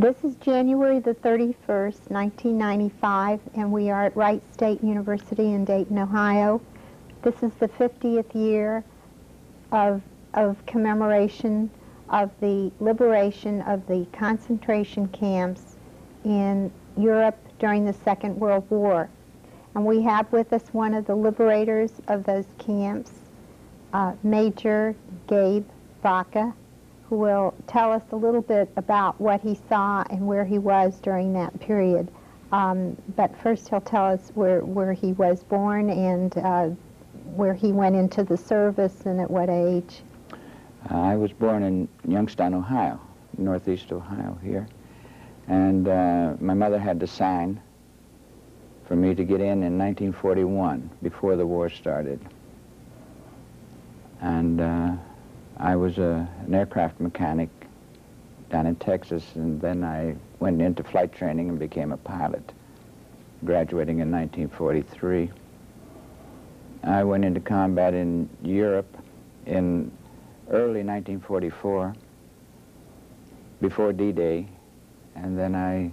This is January the 31st, 1995, and we are at Wright State University in Dayton, Ohio. This is the 50th year of, of commemoration of the liberation of the concentration camps in Europe during the Second World War. And we have with us one of the liberators of those camps, uh, Major Gabe Vacca, who will tell us a little bit about what he saw and where he was during that period. Um, but first he'll tell us where, where he was born and uh, where he went into the service and at what age. Uh, I was born in Youngstown, Ohio, northeast Ohio here. And uh, my mother had to sign for me to get in in 1941, before the war started. And uh, I was a, an aircraft mechanic down in Texas, and then I went into flight training and became a pilot, graduating in 1943. I went into combat in Europe in early 1944, before D-Day, and then I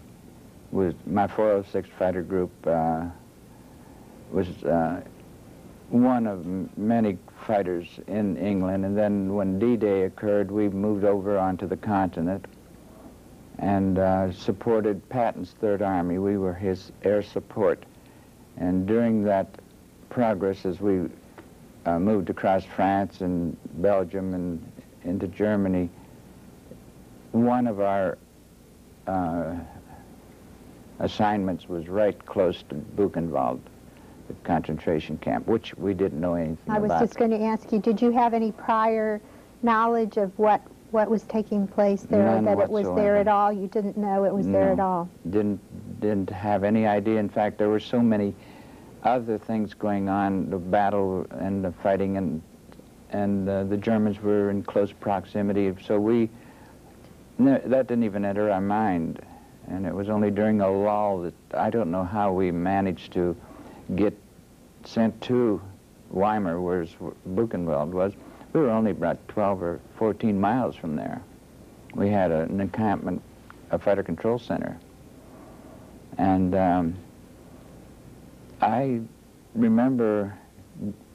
was, my 406 fighter group uh, was uh, one of many fighters in England, and then when D-Day occurred, we moved over onto the continent and uh, supported Patton's Third Army. We were his air support. And during that progress, as we uh, moved across France and Belgium and into Germany, one of our uh, assignments was right close to Buchenwald, the concentration camp, which we didn't know anything I was about. just going to ask you, did you have any prior knowledge of what, what was taking place there? None that it was there at all? You didn't know it was there at all? Didn't didn't have any idea. In fact, there were so many other things going on, the battle and the fighting, and and uh, the Germans were in close proximity. So we no, that didn't even enter our mind. And it was only during a lull that I don't know how we managed to get sent to Weimar, where Buchenwald was. We were only about 12 or 14 miles from there. We had an encampment, a fighter control center. And um, I remember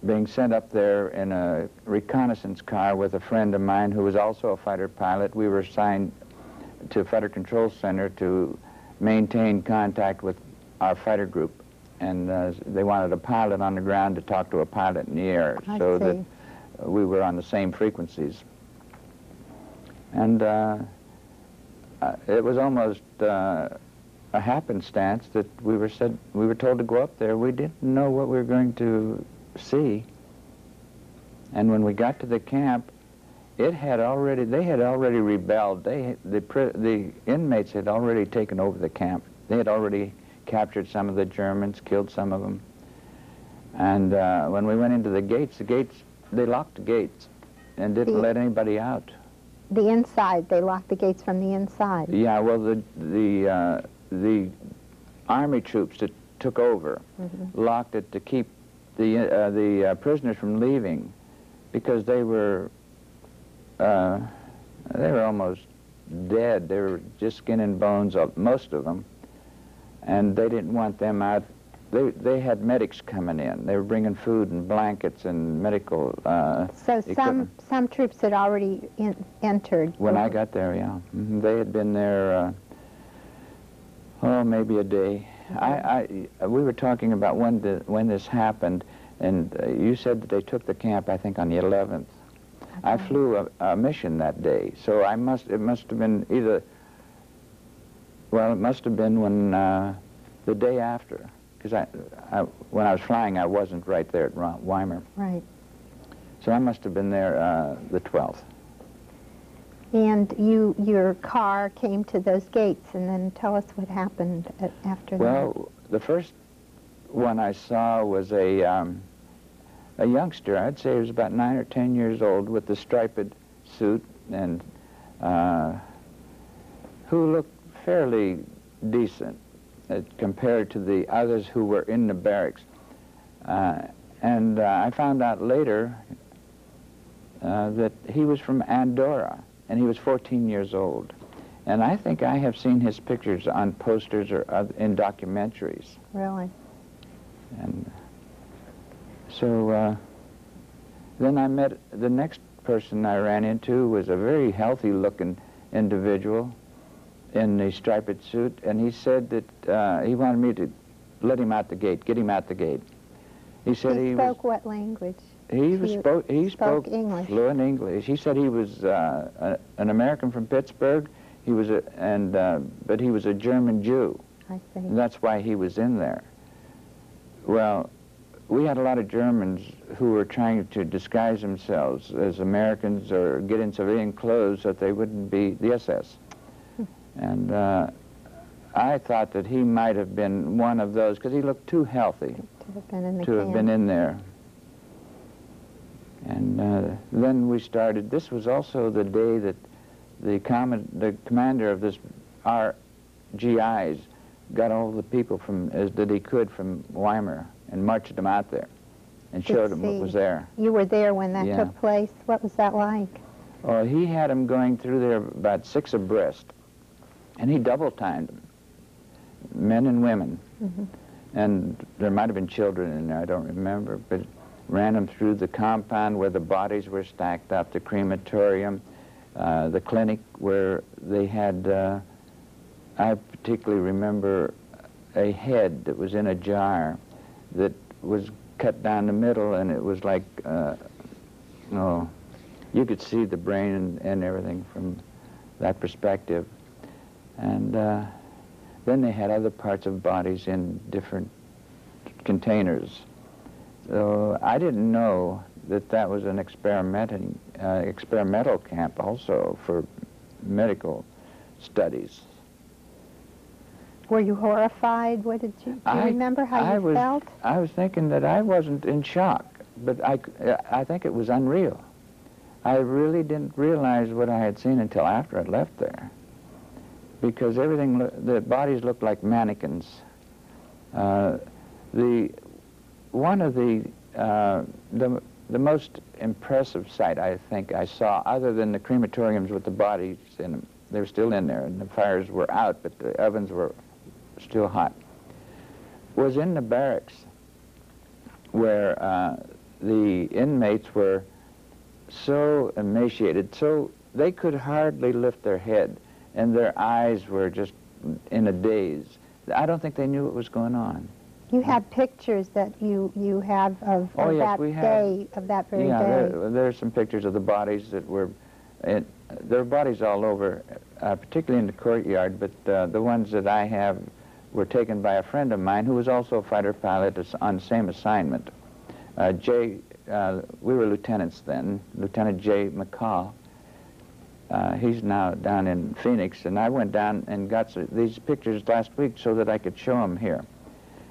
being sent up there in a reconnaissance car with a friend of mine who was also a fighter pilot. We were assigned to Fighter Control Center to maintain contact with our fighter group. And uh, they wanted a pilot on the ground to talk to a pilot in the air I so see. that we were on the same frequencies. And uh, uh, it was almost uh, a happenstance that we were said we were told to go up there. We didn't know what we were going to see. And when we got to the camp, it had already they had already rebelled. They the the inmates had already taken over the camp. They had already captured some of the Germans, killed some of them. And uh, when we went into the gates, the gates they locked the gates and didn't The- let anybody out. The inside, they locked the gates from the inside. Yeah, well, the the uh, the army troops that took over Mhm. locked it to keep the uh, the uh, prisoners from leaving, because they were uh, they were almost dead. They were just skin and bones, most of them, and they didn't want them out. They they had medics coming in. They were bringing food and blankets and medical. Uh, So some, equipment. some troops had already in, entered. When I got there, yeah. Mhm. They had been there, uh, oh, maybe a day. I, I, we were talking about when, the, when this happened, and uh, you said that they took the camp, I think, on the 11th. I flew a, a mission that day, so I must, it must have been either, well, it must have been when, uh, the day after, because I, I, when I was flying, I wasn't right there at Weimar. Right. So I must have been there uh, the 12th. And you, your car came to those gates, and then tell us what happened after that. Well, the first one I saw was a um, a youngster. I'd say he was about nine or ten years old with the striped suit and uh, who looked fairly decent uh, compared to the others who were in the barracks. Uh, and uh, I found out later uh, that he was from Andorra, and he was 14 years old. And I think I have seen his pictures on posters or in documentaries. Really? And so uh, then I met the next person I ran into was a very healthy looking individual in a striped suit, and he said that uh, he wanted me to let him out the gate, get him out the gate. He said he he, spoke what language? he was spoke he spoke spoke English. fluent English. He said he was uh, a, an American from Pittsburgh. He was a and uh, but he was a German Jew. I see. And that's why he was in there. Well, we had a lot of Germans who were trying to disguise themselves as Americans or get in civilian clothes so that they wouldn't be the SS. And uh, I thought that he might have been one of those because he looked too healthy To have been in the to have been in there. And uh, then we started. This was also the day that the, common, the commander of this our GIs got all the people from as that he could from Weimar and marched them out there and showed them what was there. You were there when that Yeah. took place. What was that like? Well, he had them going through there about six abreast, and he double timed them, men and women. Mhm. And there might have been children in there, I don't remember, but ran them through the compound where the bodies were stacked up, the crematorium, uh, the clinic where they had, uh, I particularly remember a head that was in a jar that was cut down the middle, and it was like, uh, no, you could see the brain and, and everything from that perspective. And uh, then they had other parts of bodies in different containers. So I didn't know that that was an experimenting, uh, experimental camp also for medical studies. Were you horrified? What did you, do you I- remember how I you was, felt? I was thinking that I wasn't in shock, but I, I think it was unreal. I really didn't realize what I had seen until after I left there. Because everything, the bodies looked like mannequins. Uh, the, one of the, uh, the, the most impressive sight I think I saw, other than the crematoriums with the bodies in them, they were still in there and the fires were out, but the ovens were still hot, was in the barracks where uh, the inmates were so emaciated, so they could hardly lift their head, and their eyes were just in a daze. I don't think they knew what was going on. You have pictures that you, you have of, Oh, of yes, that day, of that very yeah, day. there, are some pictures of the bodies that were, it, there are bodies all over, uh, particularly in the courtyard, but uh, the ones that I have were taken by a friend of mine who was also a fighter pilot on the same assignment. Uh, Jay, uh, we were lieutenants then, Lieutenant Jay McCall. Uh, he's now down in Phoenix, and I went down and got these pictures last week so that I could show them here.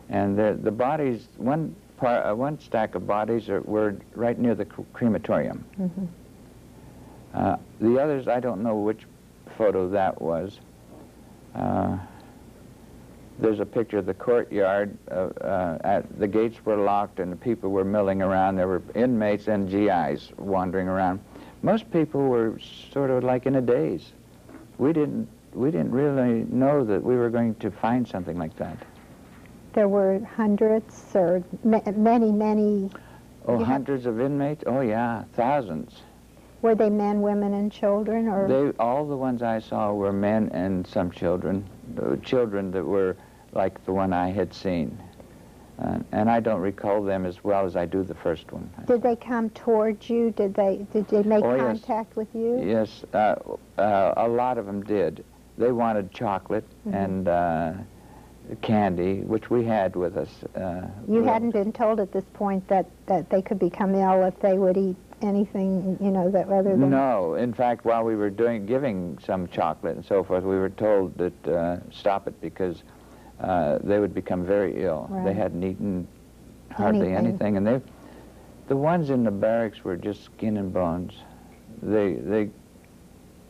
And the, the bodies, one, par, uh, one stack of bodies are, were right near the cr- crematorium. Mhm. Uh, the others, I don't know which photo that was. Uh, there's a picture of the courtyard. Uh, uh, at, the gates were locked and the people were milling around. There were inmates and GIs wandering around. Most people were sort of like in a daze. We didn't, we didn't really know that we were going to find something like that. There were hundreds or ma- many, many, Oh, have- hundreds of inmates? Oh, yeah, thousands. were they men, women, and children? Or They, all the ones I saw were men and some children, uh, children that were like the one I had seen. Uh, and I don't recall them as well as I do the first one. did they come towards you? Did they, did they make Oh, yes. contact with you? Yes, uh, uh, a lot of them did. They wanted chocolate Mhm. and uh, candy, which we had with us. Uh, You hadn't been told at this point that, that they could become ill if they would eat anything, you know, that other than... No, in fact, while we were doing giving some chocolate and so forth, we were told that uh, stop it because uh, they would become very ill. They hadn't eaten hardly Anything. anything, and they, the ones in the barracks were just skin and bones. They they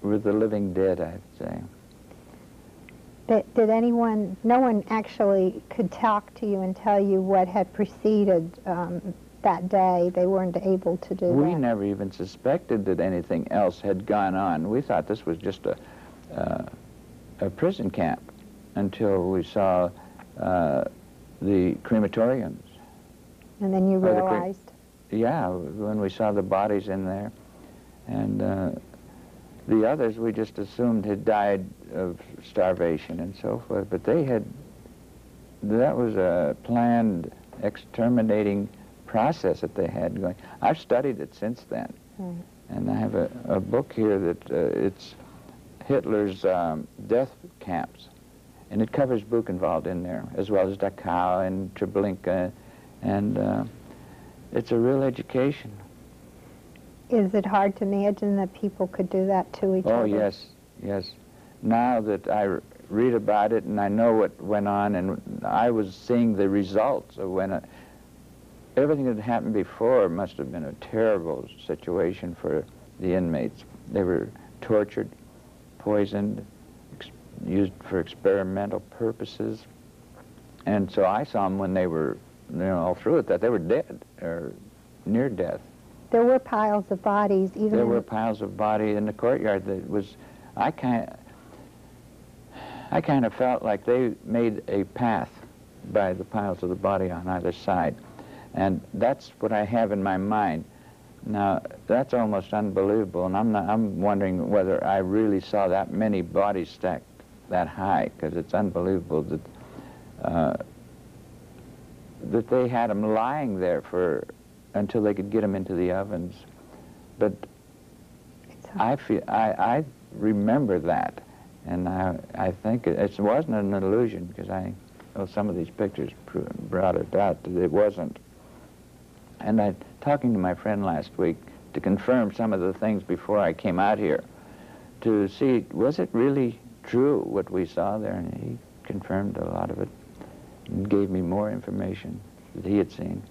were the living dead, I'd say. Did, did anyone, no one actually could talk to you and tell you what had preceded um, that day? They weren't able to do We that? never even suspected that anything else had gone on. We thought this was just a uh, a prison camp until we saw uh, the crematoriums. And then you the realized, Yeah, when we saw the bodies in there. And uh, the others we just assumed had died of starvation and so forth. But they had, that was a planned exterminating process that they had going. I've studied it since then. Right. And I have a, a book here that uh, it's Hitler's um, death camps. And it covers Buchenwald in there, as well as Dachau and Treblinka. And uh, it's a real education. is it hard to imagine that people could do that to each other? Oh, yes, yes. Now that I r- read about it and I know what went on, and I was seeing the results of when it, everything that happened before must have been a terrible situation for the inmates. They were tortured, poisoned, used for experimental purposes. And so I saw them when they were, you know, all through it, that they were dead or near death. There were piles of bodies, even There were piles of body in the courtyard that was, I kind, I kind of felt like they made a path by the piles of the body on either side, and that's what I have in my mind. Now that's almost unbelievable, and I'm not, I'm wondering whether I really saw that many bodies stacked that high, because it's unbelievable that uh, that they had them lying there for until they could get them into the ovens. But I feel I, I remember that, and I I think it, it wasn't an illusion because I well some of these pictures pr- brought it out that it wasn't. And I talking to my friend last week to confirm some of the things before I came out here to see was it really true what we saw there, and he confirmed a lot of it and gave me more information that he had seen.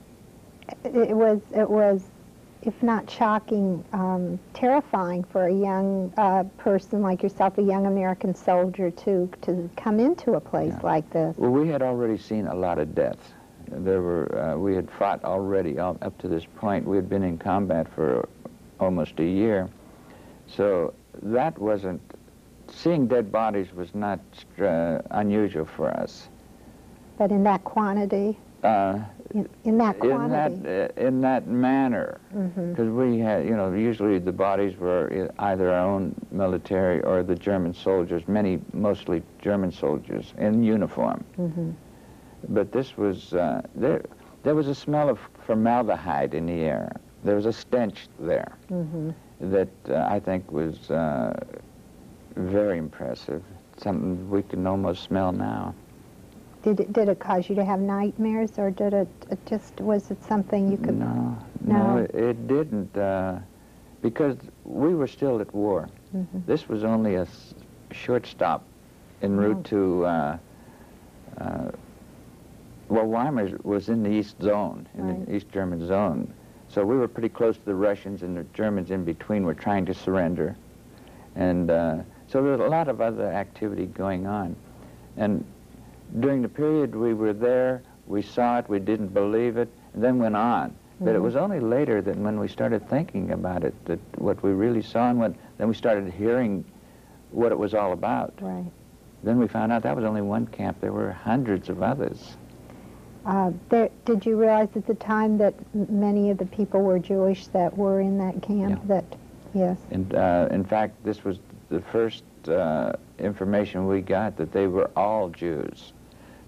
It was, it was, if not shocking, um, terrifying for a young uh, person like yourself, a young American soldier, to to come into a place Yeah. like this. Well, we had already seen a lot of deaths. There were, uh, we had fought already up to this point. We had been in combat for almost a year. So that wasn't, seeing dead bodies was not uh, unusual for us. But in that quantity, Uh, in, in that in that, quantity. uh, in that manner, Mhm. because we had, you know, usually the bodies were either our own military or the German soldiers, many, mostly German soldiers in uniform. Mhm. But this was, uh, there, there was a smell of formaldehyde in the air. There was a stench there Mhm. that uh, I think was uh, very impressive, something we can almost smell now. Did it, did it cause you to have nightmares, or did it, it just, was it something you could? No, No. no, it, it didn't, uh, because we were still at war. Mhm. This was only a s- short stop en route Oh. to, uh, uh, well, Weimar was in the East Zone, in Right. the East German zone. So we were pretty close to the Russians, and the Germans in between were trying to surrender. And uh, so there was a lot of other activity going on. And during the period we were there, we saw it, we didn't believe it, and then went on. But it Mhm. was only later that when we started thinking about it, that what we really saw, and when, then we started hearing what it was all about. Right. Then we found out that was only one camp. There were hundreds of others. Uh, there, did you realize at the time that many of the people were Jewish that were in that camp? Yeah. That, yes. And uh, in fact, this was the first uh, information we got that they were all Jews.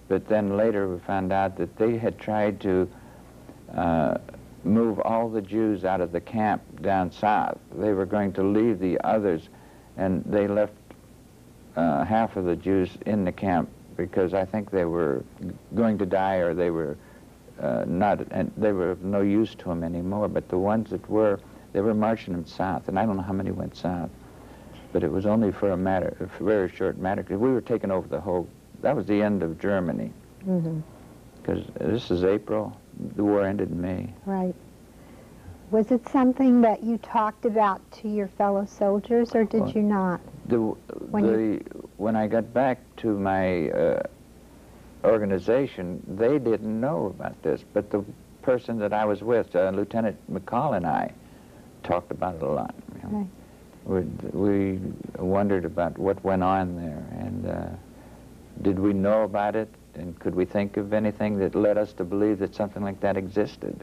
But then later we found out that they had tried to uh, move all the Jews out of the camp down south. They were going to leave the others, and they left uh, half of the Jews in the camp because I think they were going to die or they were uh, not, and they were no use to them anymore. But the ones that were, they were marching them south, and I don't know how many went south. But it was only for a matter, a very short matter, because we were taking over the whole, that was the end of Germany. hmm Because this is April, the war ended in May. Right. Was it something that you talked about to your fellow soldiers, or did Well, you not? The, When the, when I got back to my uh, organization, they didn't know about this, but the person that I was with, uh, Lieutenant McCall and I, talked about it a lot. you know. Right. We'd- wondered about what went on there, and uh, did we know about it, and could we think of anything that led us to believe that something like that existed?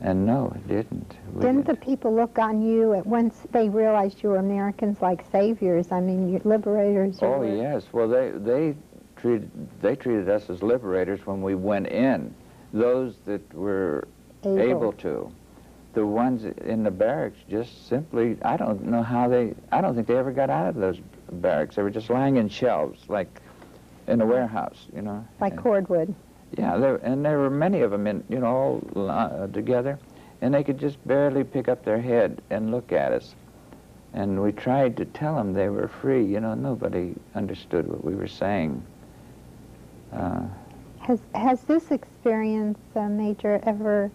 And no, it didn't. We Didn't the people look on you at once they realized you were Americans like saviors? I mean, you liberators. Oh were- yes. Well, they they treated they treated us as liberators when we went in. Those that were Able. able to. The ones in the barracks just simply, I don't know how they, I don't think they ever got out of those barracks. They were just lying in shelves, like in a warehouse, you know. Like And- cordwood. Yeah, there, and there were many of them, in, you know, all uh, together, and they could just barely pick up their head and look at us. And we tried to tell them they were free. You know, nobody understood what we were saying. Uh, Has has this experience, uh, Major, ever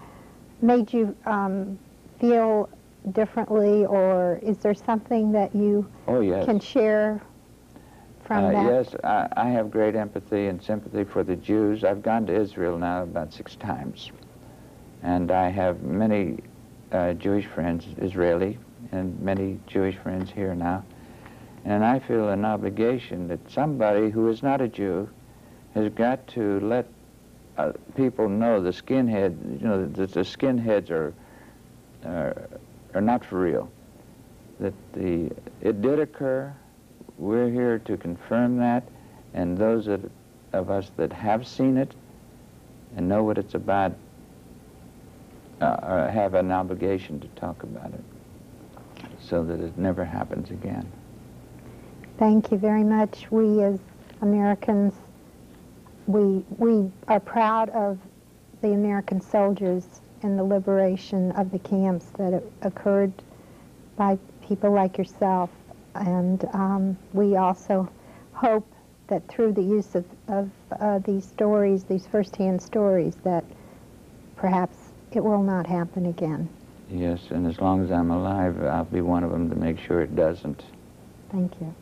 made you um, feel differently, or is there something that you oh yes. can share from Uh, that? Yes, I, I have great empathy and sympathy for the Jews. I've gone to Israel now about six times. And I have many uh, Jewish friends, Israeli, and many Jewish friends here now. And I feel an obligation that somebody who is not a Jew has got to let uh, people know the skinhead, you know, that the skinheads are, are, are not for real. That the, it did occur, we're here to confirm that, and those that, of us that have seen it and know what it's about uh, have an obligation to talk about it so that it never happens again. Thank you very much. We as Americans, we, we are proud of the American soldiers and the liberation of the camps that occurred by people like yourself. And um, we also hope that through the use of, of uh, these stories, these firsthand stories, that perhaps it will not happen again. Yes, and as long as I'm alive, I'll be one of them to make sure it doesn't. Thank you.